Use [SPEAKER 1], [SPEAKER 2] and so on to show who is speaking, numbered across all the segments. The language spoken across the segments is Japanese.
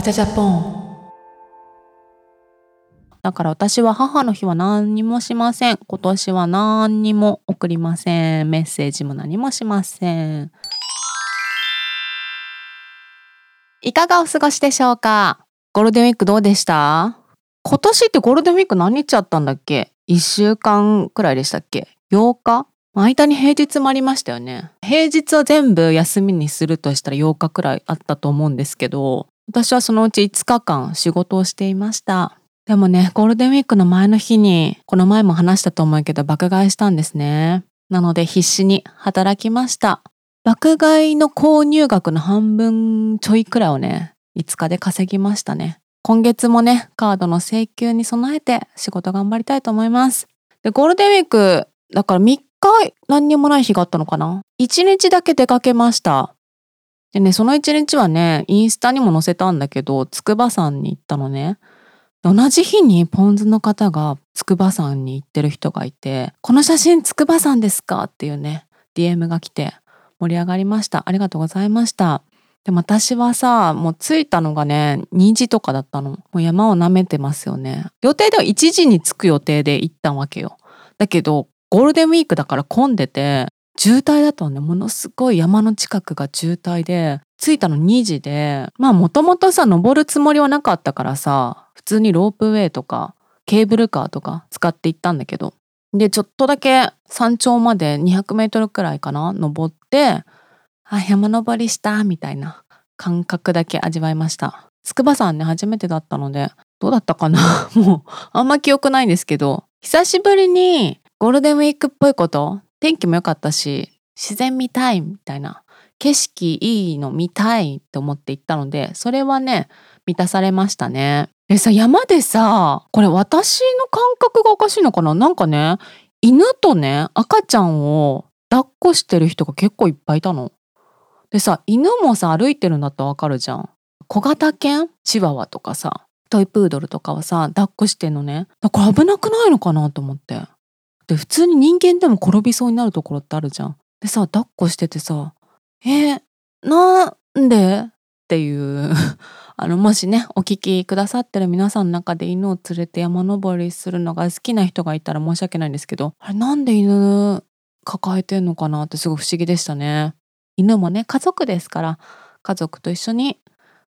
[SPEAKER 1] わちゃジャポンだから私は母の日は何にもしません。今年は何にも送りません。メッセージも何もしません。いかがお過ごしでしょうか？ゴールデンウィークどうでした？今年ってゴールデンウィーク何日あったんだっけ ?1 週間くらいでしたっけ ?8 日？間に平日もありましたよね。平日は全部休みにするとしたら8日くらいあったと思うんですけど、私はそのうち5日間仕事をしていました。でもね、ゴールデンウィークの前の日に、この前も話したと思うけど爆買いしたんですね。なので必死に働きました。爆買いの購入額の半分ちょいくらいをね、5日で稼ぎましたね。今月もね、カードの請求に備えて仕事頑張りたいと思います。で、ゴールデンウィーク、だから3回何にもない日があったのかな ?1 日だけ出かけました。でね、その1日はね、インスタにも載せたんだけど、筑波山に行ったのね。同じ日にポン酢の方が筑波山に行ってる人がいて、この写真筑波山ですか？っていうね、DM が来て盛り上がりました。ありがとうございました。でも私はさ、もう着いたのがね、2時とかだったの。もう山を舐めてますよね。予定では1時に着く予定で行ったわけよ。だけど、ゴールデンウィークだから混んでて、渋滞だとね、ものすごい山の近くが渋滞で、着いたの2時で、まあもともとさ、登るつもりはなかったからさ、普通にロープウェイとか、ケーブルカーとか使って行ったんだけど、で、ちょっとだけ山頂まで200メートルくらいかな、登って、あ、山登りしたみたいな感覚だけ味わいました。筑波山ね、初めてだったので、どうだったかな？もう、あんま記憶ないんですけど、久しぶりにゴールデンウィークっぽいこと天気も良かったし自然見たいみたいな景色いいの見たいって思って行ったのでそれはね満たされましたね。でさ山でさこれ私の感覚がおかしいのかな？なんかね犬とね赤ちゃんを抱っこしてる人が結構いっぱいいたの。でさ犬もさ歩いてるんだったらわかるじゃん。小型犬？チワワとかさトイプードルとかはさ抱っこしてんのね。これ危なくないのかなと思って。で普通に人間でも転びそうになるところってあるじゃん。でさ抱っこしててさ「えー、なんで?」っていう あのもしねお聞きくださってる皆さんの中で犬を連れて山登りするのが好きな人がいたら申し訳ないんですけどあれなんで犬抱えてんのかなってすごい不思議でしたね。犬もね家族ですから家族と一緒に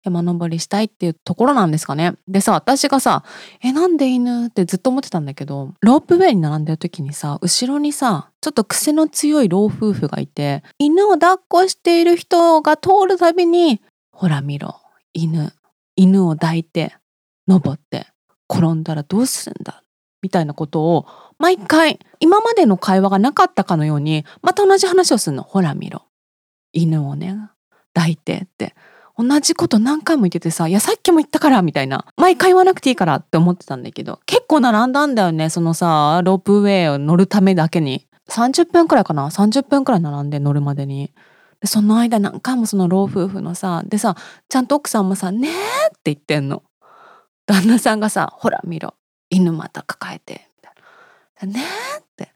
[SPEAKER 1] 山登りしたいっていうところなんですかね。でさ、私がさ、え、なんで犬ってずっと思ってたんだけど、ロープウェイに並んでる時にさ、後ろにさ、ちょっと癖の強い老夫婦がいて、犬を抱っこしている人が通るたびに、ほら見ろ、犬、犬を抱いて、登って、転んだらどうするんだみたいなことを、毎回、今までの会話がなかったかのように、また同じ話をするの。ほら見ろ、犬をね、抱いてって。同じこと何回も言っててさ、いやさっきも言ったからみたいな。毎回言わなくていいからって思ってたんだけど、結構並んだんだよね、そのさ、ロープウェイを乗るためだけに。30分くらいかな ?30 分くらい並んで乗るまでに。でその間何回もその老夫婦のさ、でさ、ちゃんと奥さんもさ、ねえって言ってんの。旦那さんがさ、ほら見ろ、犬また抱えて、みたいな。ねえって、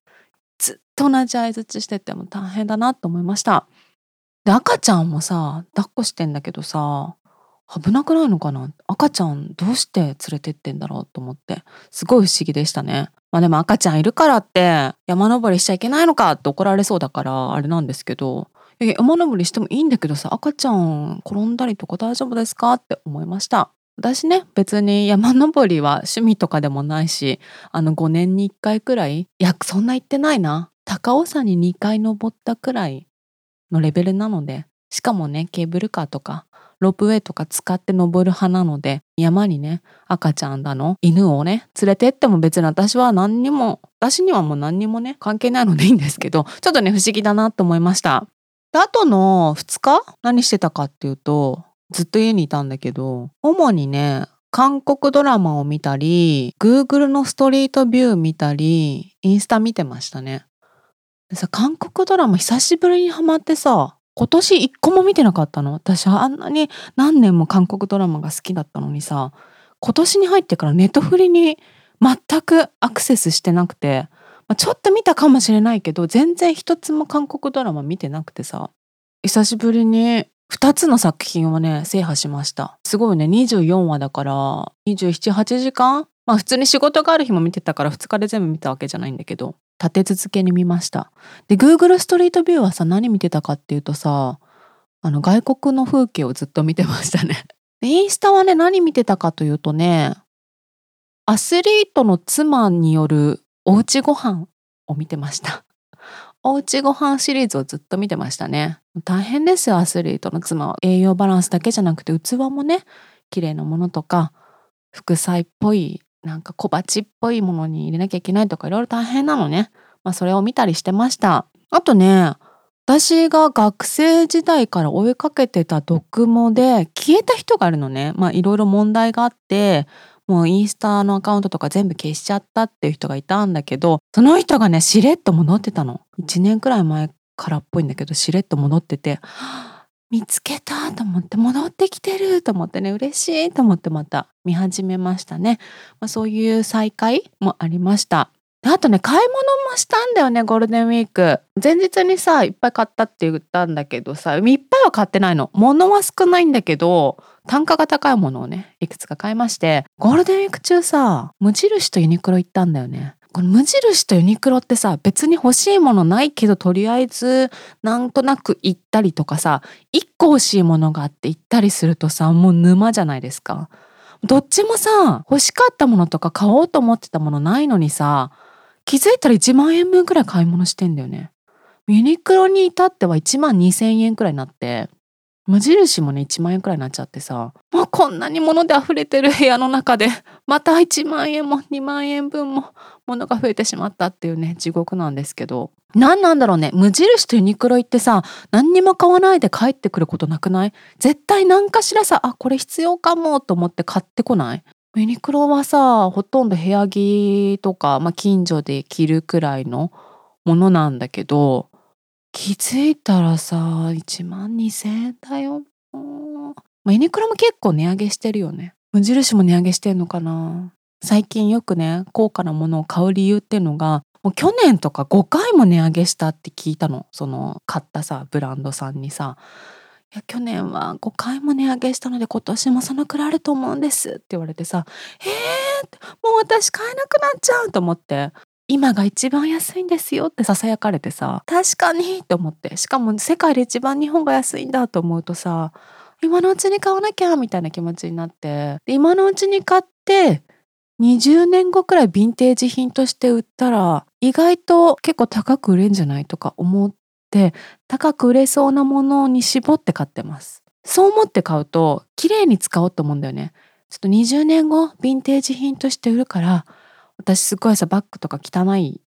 [SPEAKER 1] ずっと同じ相づちしてても大変だなと思いました。で、赤ちゃんもさ、抱っこしてんだけどさ、危なくないのかな？赤ちゃんどうして連れてってんだろうと思って、すごい不思議でしたね。まあでも赤ちゃんいるからって山登りしちゃいけないのか？って怒られそうだからあれなんですけど、山登りしてもいいんだけどさ、赤ちゃん転んだりとか大丈夫ですか？って思いました。私ね、別に山登りは趣味とかでもないし、あの5年に1回くらい、いや、そんな言ってないな。高尾山に2回登ったくらいのレベルなので、しかもね、ケーブルカーとか、ロープウェイとか使って登る派なので、山にね、赤ちゃんだの、犬をね、連れてっても別に私は何にも、私にはもう何にもね、関係ないのでいいんですけど、ちょっとね、不思議だなと思いました。で、あとの2日何してたかっていうと、ずっと家にいたんだけど、主にね、韓国ドラマを見たり、Google のストリートビュー見たり、インスタ見てましたね。さ、韓国ドラマ久しぶりにハマってさ、今年一個も見てなかったの？私あんなに何年も韓国ドラマが好きだったのにさ、今年に入ってからネットフリに全くアクセスしてなくて、まあ、ちょっと見たかもしれないけど、全然一つも韓国ドラマ見てなくてさ、久しぶりに2つの作品をね、制覇しました。すごいね、24話だから、27、8時間？まあ普通に仕事がある日も見てたから2日で全部見たわけじゃないんだけど、立て続けに見ました。で、Google ストリートビューはさ、何見てたかっていうとさ、あの外国の風景をずっと見てましたね。インスタはね、何見てたかというとね、アスリートの妻によるおうちご飯を見てました。おうちご飯シリーズをずっと見てましたね。大変ですよ、アスリートの妻は。栄養バランスだけじゃなくて、器もね、綺麗なものとか、副菜っぽい、なんか小鉢っぽいものに入れなきゃいけないとか、いろいろ大変なのね。まあ、それを見たりしてました。あとね、私が学生時代から追いかけてた読モで消えた人があるのね。まあいろいろ問題があって、もうインスタのアカウントとか全部消しちゃったっていう人がいたんだけど、その人がね、しれっと戻ってたの。1年くらい前からっぽいんだけど、しれっと戻ってて、見つけたと思って、戻ってきてると思ってね、嬉しいと思ってまた見始めましたね。まあ、そういう再会もありました。あとね、買い物もしたんだよね、ゴールデンウィーク。前日にさ、いっぱい買ったって言ったんだけどさ、いっぱいは買ってないの。物は少ないんだけど、単価が高いものをね、いくつか買いまして、ゴールデンウィーク中さ、無印とユニクロ行ったんだよね。この無印とユニクロってさ、別に欲しいものないけど、とりあえず、なんとなく行ったりとかさ、一個欲しいものがあって行ったりするとさ、もう沼じゃないですか。どっちもさ、欲しかったものとか買おうと思ってたものないのにさ、気づいたら1万円分くらい買い物してんだよね。ユニクロに至っては1万2000円くらいになって、無印もね1万円くらいになっちゃってさもうこんなに物で溢れてる部屋の中でまた1万円も2万円分も物が増えてしまったっていうね地獄なんですけど。何なんだろうね。無印とユニクロ行ってさ何にも買わないで帰ってくることなくない？絶対何かしらさあこれ必要かもと思って買ってこない？ユニクロはさほとんど部屋着とか、まあ、近所で着るくらいのものなんだけど気づいたらさ、1万2000円だよ。ユニクロも結構値上げしてるよね。無印も値上げしてんのかな？最近よくね、高価なものを買う理由っていうのが、もう去年とか5回も値上げしたって聞いたの。その買ったさ、ブランドさんにさ。いや去年は5回も値上げしたので今年もそのくらいあると思うんですって言われてさ「えー、もう私買えなくなっちゃう」と思って今が一番安いんですよって囁かれてさ確かにと思ってしかも世界で一番日本が安いんだと思うとさ今のうちに買わなきゃみたいな気持ちになって今のうちに買って20年後くらいヴィンテージ品として売ったら意外と結構高く売れんじゃないとか思って高く売れそうなものに絞って買ってますそう思って買うと綺麗に使おうと思うんだよねちょっと20年後ヴィンテージ品として売るから私すごいさバッグとか汚い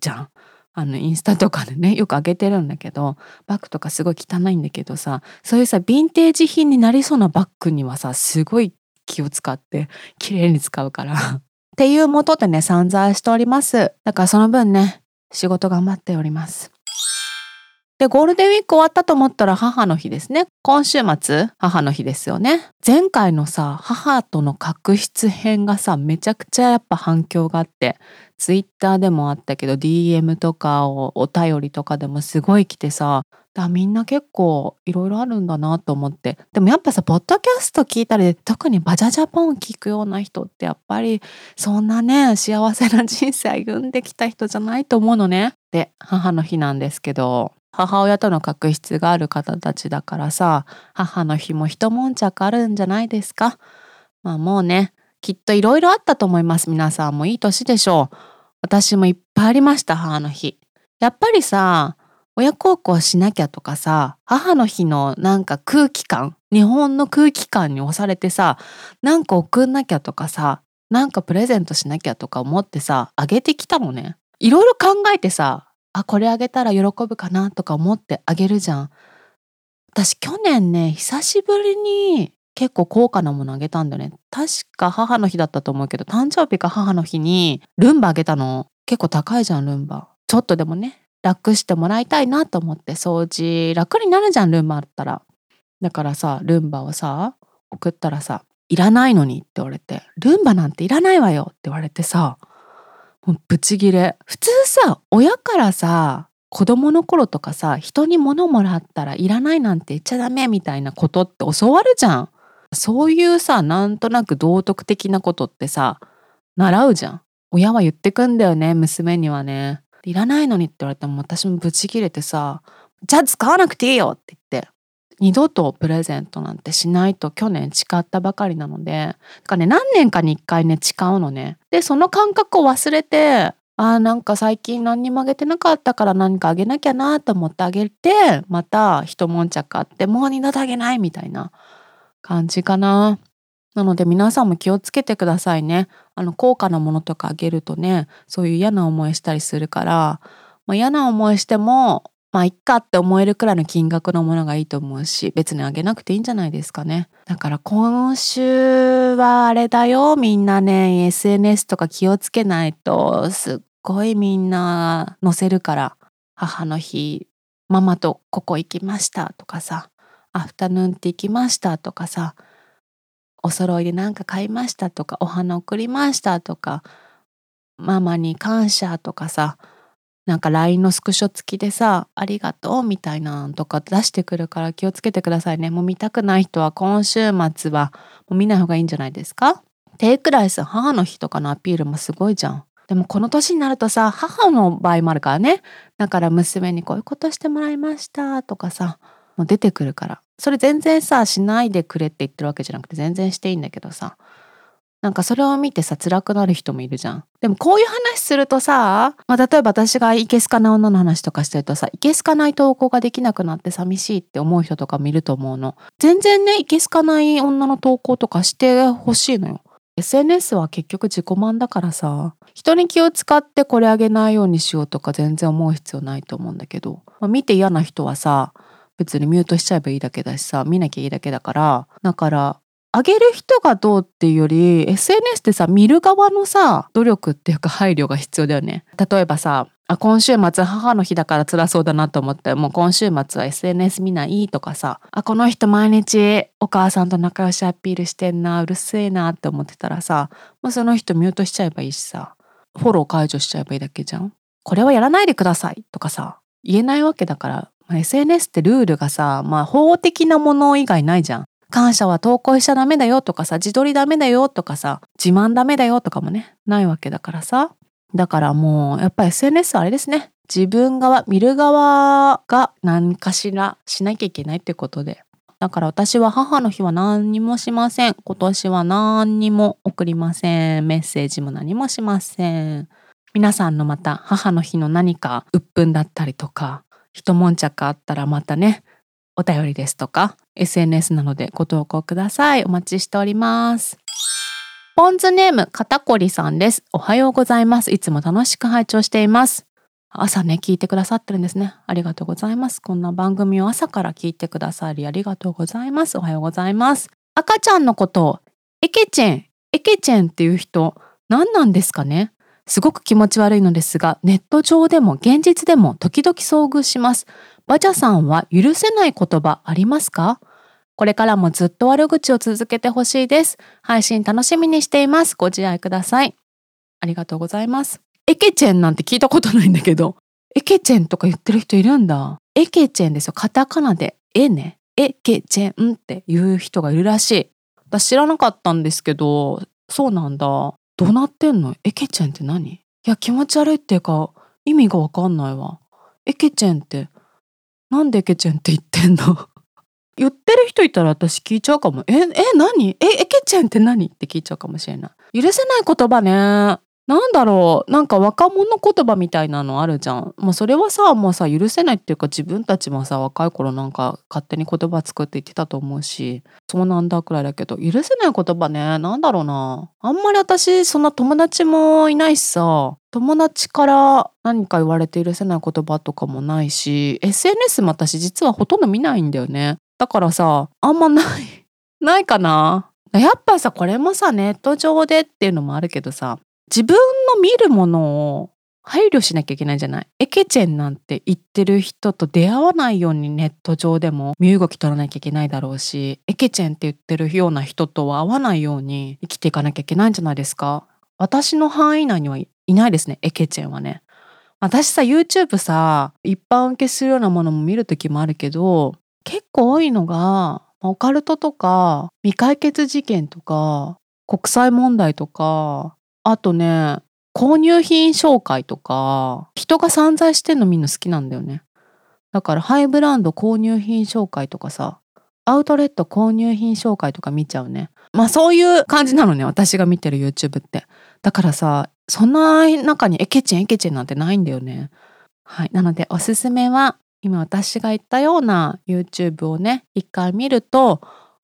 [SPEAKER 1] じゃん。あのインスタとかでね よくあげてるんだけどバッグとかすごい汚いんだけどさそういうさヴィンテージ品になりそうなバッグにはさすごい気を使って綺麗に使うから。っていうもとでね散財しております。だからその分ね仕事頑張っております。で、ゴールデンウィーク終わったと思ったら母の日ですね。今週末、母の日ですよね。前回のさ、母との確執編がさ、めちゃくちゃやっぱ反響があって、ツイッターでもあったけど、DM とかをお便りとかでもすごい来てさ、だみんな結構いろいろあるんだなと思って。でもやっぱさ、ポッドキャスト聞いたり、特にバジャジャポン聞くような人ってやっぱりそんなね、幸せな人生歩んできた人じゃないと思うのね。で、母の日なんですけど、母親との確執がある方たちだからさ母の日も一悶着あるんじゃないですか？まあもうねきっといろいろあったと思います。皆さんもいい年でしょう。私もいっぱいありました母の日。やっぱりさ親孝行しなきゃとかさ母の日のなんか空気感日本の空気感に押されてさなんか送んなきゃとかさなんかプレゼントしなきゃとか思ってさあげてきたのね。いろいろ考えてさあこれあげたら喜ぶかなとか思ってあげるじゃん。私去年ね久しぶりに結構高価なものあげたんだよね。確か母の日だったと思うけど誕生日か母の日にルンバあげたの。結構高いじゃんルンバ。ちょっとでもね楽してもらいたいなと思って掃除楽になるじゃんルンバあったら。だからさルンバをさ送ったらさいらないのにって言われてルンバなんていらないわよって言われてさもうブチギレ普通さ親からさ子供の頃とかさ人に物もらったらいらないなんて言っちゃダメみたいなことって教わるじゃん。そういうさなんとなく道徳的なことってさ習うじゃん。親は言ってくんだよね娘にはね。いらないのにって言われても私もブチ切れてさじゃあ使わなくていいよって言って二度とプレゼントなんてしないと去年誓ったばかりなので、だかね、何年かに一回ね、誓うのね。で、その感覚を忘れて、あーなんか最近何にもあげてなかったから何かあげなきゃなと思ってあげて、また一悶着あって、もう二度とあげないみたいな感じかな。なので皆さんも気をつけてくださいね。あの高価なものとかあげるとね、そういう嫌な思いしたりするから、まあ、嫌な思いしてもまあいっかって思えるくらいの金額のものがいいと思うし別にあげなくていいんじゃないですかね。だから今週はあれだよみんなね。SNS とか気をつけないとすっごいみんな載せるから母の日ママとここ行きましたとかさアフタヌーンティー行きましたとかさお揃いで何か買いましたとかお花送りましたとかママに感謝とかさなんか LINE のスクショ付きでさ、ありがとうみたいなのとか出してくるから気をつけてくださいね。もう見たくない人は今週末はもう見ない方がいいんじゃないですか？テイクライス母の日とかのアピールもすごいじゃん。でもこの年になるとさ、母の場合もあるからね。だから娘にこういうことしてもらいましたとかさ、もう出てくるから。それ全然さ、しないでくれって言ってるわけじゃなくて全然していいんだけどさ。なんかそれを見てさ辛くなる人もいるじゃん。でもこういう話するとさ、まあ、例えば私がいけすかない女の話とかしてるとさいけすかない投稿ができなくなって寂しいって思う人とかもいると思うの。全然ねいけすかない女の投稿とかしてほしいのよ。SNS は結局自己満だからさ人に気を使ってこれあげないようにしようとか全然思う必要ないと思うんだけど、まあ、見て嫌な人はさ別にミュートしちゃえばいいだけだしさ見なきゃいいだけだからだからあげる人がどうっていうより SNS ってさ見る側のさ努力っていうか配慮が必要だよね。例えばさ今週末母の日だから辛そうだなと思ってもう今週末は SNS 見ないとかさあこの人毎日お母さんと仲良しアピールしてんなうるせえなって思ってたらさもうその人ミュートしちゃえばいいしさフォロー解除しちゃえばいいだけじゃん。これはやらないでくださいとかさ言えないわけだから、SNS ってルールがさまあ法的なもの以外ないじゃん。感謝は投稿しちゃダメだよとかさ、自撮りダメだよとかさ、自慢ダメだよとかもね、ないわけだからさ。だからもう、やっぱ SNS はあれですね。自分側、見る側が何かしらしなきゃいけないってことで。だから私は母の日は何にもしません。今年は何にも送りません。メッセージも何もしません。皆さんのまた母の日の何か鬱憤だったりとか、一悶着あったらまたね、お便りですとか SNS なのでご投稿ください。お待ちしております。ポンズネーム、肩こりさんです。おはようございます。いつも楽しく拝聴しています。朝ね、聞いてくださってるんですね。ありがとうございます。こんな番組を朝から聞いてくださりありがとうございます。おはようございます。赤ちゃんのことを、エケチェン、エケチェンっていう人、何なんですかねすごく気持ち悪いのですが、ネット上でも現実でも時々遭遇します。バジャさんは許せない言葉ありますか？これからもずっと悪口を続けてほしいです。配信楽しみにしています。ご自愛ください。ありがとうございます。エケチェンなんて聞いたことないんだけど、エケチェンとか言ってる人いるんだ。エケチェンですよ。カタカナで、えね。エケチェンっていう人がいるらしい。私知らなかったんですけど、そうなんだ。どうなってんの？エケチェンって何？いや、気持ち悪いっていうか、意味がわかんないわ。エケチェンってなんでケチェンって言ってんの？言ってる人いたら私聞いちゃうかも。え、え、何？え、え、ケチェンって何？って聞いちゃうかもしれない。許せない言葉ね。なんだろうなんか若者言葉みたいなのあるじゃん。もうそれはさもうさ許せないっていうか自分たちもさ若い頃なんか勝手に言葉作って言ってたと思うし。そうなんだくらいだけど許せない言葉ねなんだろうな。あんまり私そんな友達もいないしさ。友達から何か言われて許せない言葉とかもないし。SNS も私実はほとんど見ないんだよね。だからさあんまないないかな。やっぱさこれもさネット上でっていうのもあるけどさ。自分の見るものを配慮しなきゃいけないんじゃない？エケチェンなんて言ってる人と出会わないようにネット上でも身動き取らなきゃいけないだろうしエケチェンって言ってるような人とは会わないように生きていかなきゃいけないんじゃないですか？私の範囲内にはいないですねエケチェンはね。私さ YouTube さ一般受けするようなものも見る時もあるけど結構多いのがオカルトとか未解決事件とか国際問題とかあとね購入品紹介とか人が散財してんの見るの好きなんだよねだからハイブランド購入品紹介とかさアウトレット購入品紹介とか見ちゃうねまあそういう感じなのね私が見てる YouTube ってだからさそんな中にエケチンエケチンなんてないんだよね。はい。なのでおすすめは今私が言ったような YouTube をね一回見ると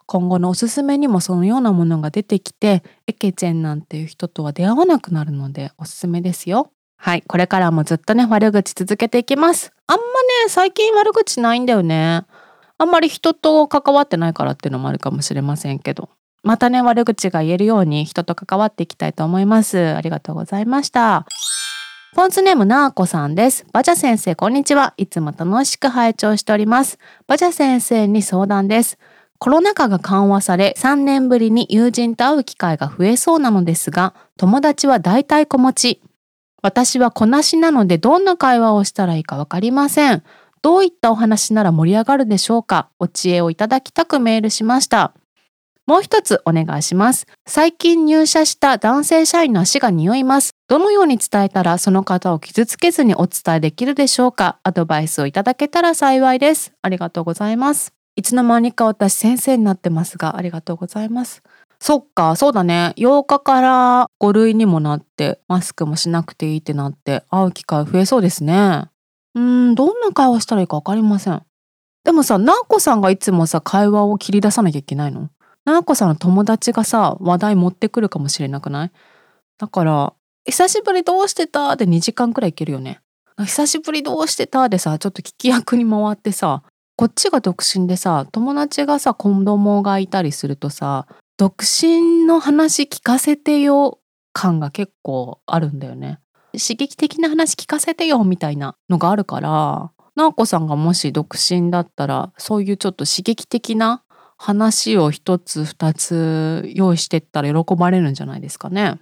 [SPEAKER 1] 今後のおすすめにもそのようなものが出てきてエケチェンなんていう人とは出会わなくなるのでおすすめですよ。はい。これからもずっとね悪口続けていきます。あんまね最近悪口ないんだよね。あんまり人と関わってないからっていうのもあるかもしれませんけど。またね、悪口が言えるように人と関わっていきたいと思います。ありがとうございました。ポンツネームなーこさんです。バジャ先生、こんにちは。いつも楽しく拝聴しております。バジャ先生に相談です。コロナ禍が緩和され、3年ぶりに友人と会う機会が増えそうなのですが、友達は大体子持ち。私は子なしなのでどんな会話をしたらいいかわかりません。どういったお話なら盛り上がるでしょうか？お知恵をいただきたくメールしました。もう一つお願いします。最近入社した男性社員の足が匂います。どのように伝えたらその方を傷つけずにお伝えできるでしょうか？アドバイスをいただけたら幸いです。ありがとうございます。いつの間にか私先生になってますが、ありがとうございます。そっか、そうだね。8日から5類にもなって、マスクもしなくていいってなって、会う機会増えそうですね。うーん、どんな会話したらいいかわかりません。でもさ、なおこさんがいつもさ、会話を切り出さなきゃいけないの？なこさんの友達がさ話題持ってくるかもしれなくない？だから「久しぶりどうしてた?」で2時間くらいいけるよね。久しぶりどうしてたでさちょっと聞き役に回ってさこっちが独身でさ友達がさ子供がいたりするとさ独身の話聞かせてよ感が結構あるんだよね。刺激的な話聞かせてよみたいなのがあるからなおこさんがもし独身だったらそういうちょっと刺激的な話を一つ二つ用意してったら喜ばれるんじゃないですかね。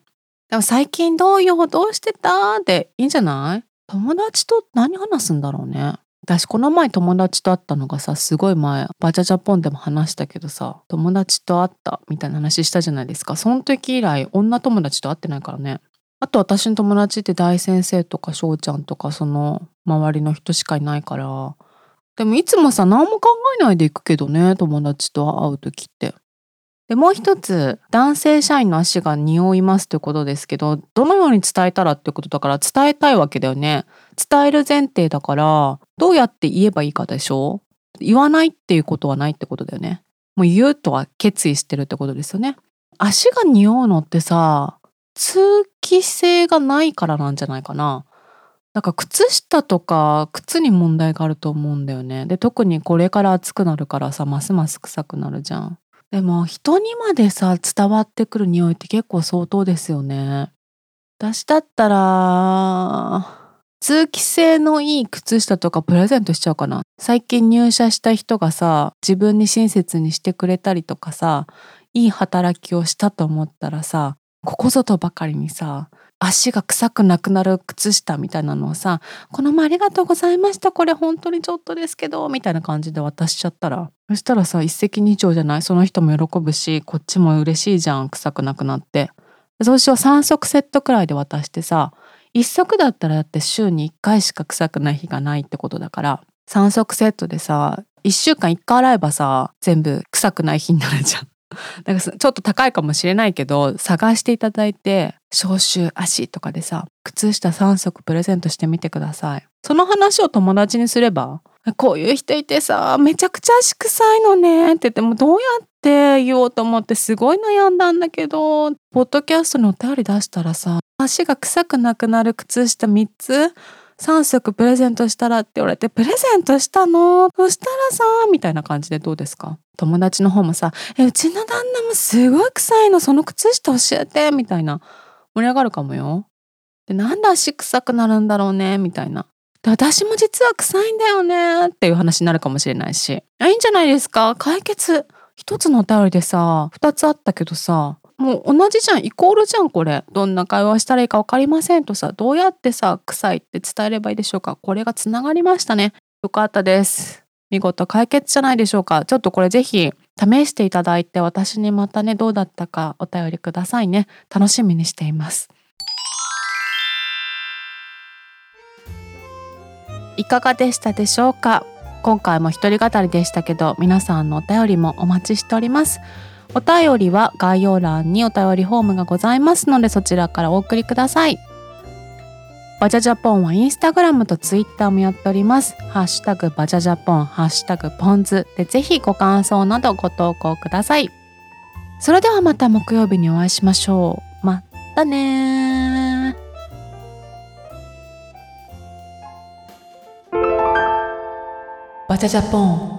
[SPEAKER 1] でも最近どうよどうしてた？でいいんじゃない？友達と何話すんだろうね。私この前友達と会ったのがさすごい前バチャジャポンでも話したけどさ友達と会ったみたいな話したじゃないですか。その時以来女友達と会ってないからね。あと私の友達って大先生とか翔ちゃんとかその周りの人しかいないから。でもいつもさ何も考えないで行くけどね友達と会う時って。でもう一つ男性社員の足が匂いますということですけどどのように伝えたらってことだから伝えたいわけだよね。伝える前提だからどうやって言えばいいかでしょ言わないっていうことはないってことだよね。もう言うとは決意してるってことですよね。足が匂うのってさ通気性がないからなんじゃないかな。なんか靴下とか靴に問題があると思うんだよね。で特にこれから暑くなるからさますます臭くなるじゃん。でも人にまでさ伝わってくる匂いって結構相当ですよね。私だったら通気性のいい靴下とかプレゼントしちゃうかな。最近入社した人がさ自分に親切にしてくれたりとかさいい働きをしたと思ったらさここぞとばかりにさ足が臭くなくなる靴下みたいなのをさ「この前ありがとうございました。これ本当にちょっとですけど」みたいな感じで渡しちゃったら。そしたらさ一石二鳥じゃない？その人も喜ぶしこっちも嬉しいじゃん。臭くなくなって。そうしよう。3足セットくらいで渡してさ1足だったらだって週に1回しか臭くない日がないってことだから3足セットでさ1週間1回洗えばさ全部臭くない日になるじゃん。なんかちょっと高いかもしれないけど探していただいて消臭足とかでさ靴下3足プレゼントしてみてください。その話を友達にすればこういう人いてさめちゃくちゃ足臭いのねって言ってもどうやって言おうと思ってすごい悩んだんだけどポッドキャストのお便り出したらさ足が臭くなくなる靴下3つ3足プレゼントしたらって言われて、プレゼントしたの？そしたらさ、みたいな感じでどうですか？友達の方もさ、え、うちの旦那もすごい臭いの、その靴下教えて、みたいな。盛り上がるかもよ。で、なんで足臭くなるんだろうね、みたいな。で、私も実は臭いんだよね、っていう話になるかもしれないし。いいんじゃないですか？解決。一つのお便りでさ、二つあったけどさ、もう同じじゃんイコールじゃんこれ。どんな会話したらいいか分かりませんとさどうやってさ臭いって伝えればいいでしょうか。これがつながりましたね。よかったです。見事解決じゃないでしょうか。ちょっとこれぜひ試していただいて私にまたねどうだったかお便りくださいね。楽しみにしています。いかがでしたでしょうか？今回も一人語りでしたけど皆さんのお便りもお待ちしております。お便りは概要欄にお便りフォームがございますのでそちらからお送りくださいバジャジャポンはインスタグラムとツイッターもやっております。ハッシュタグバジャジャポン、ハッシュタグポンズでぜひご感想などご投稿ください。それではまた木曜日にお会いしましょう。またねバジャジャポン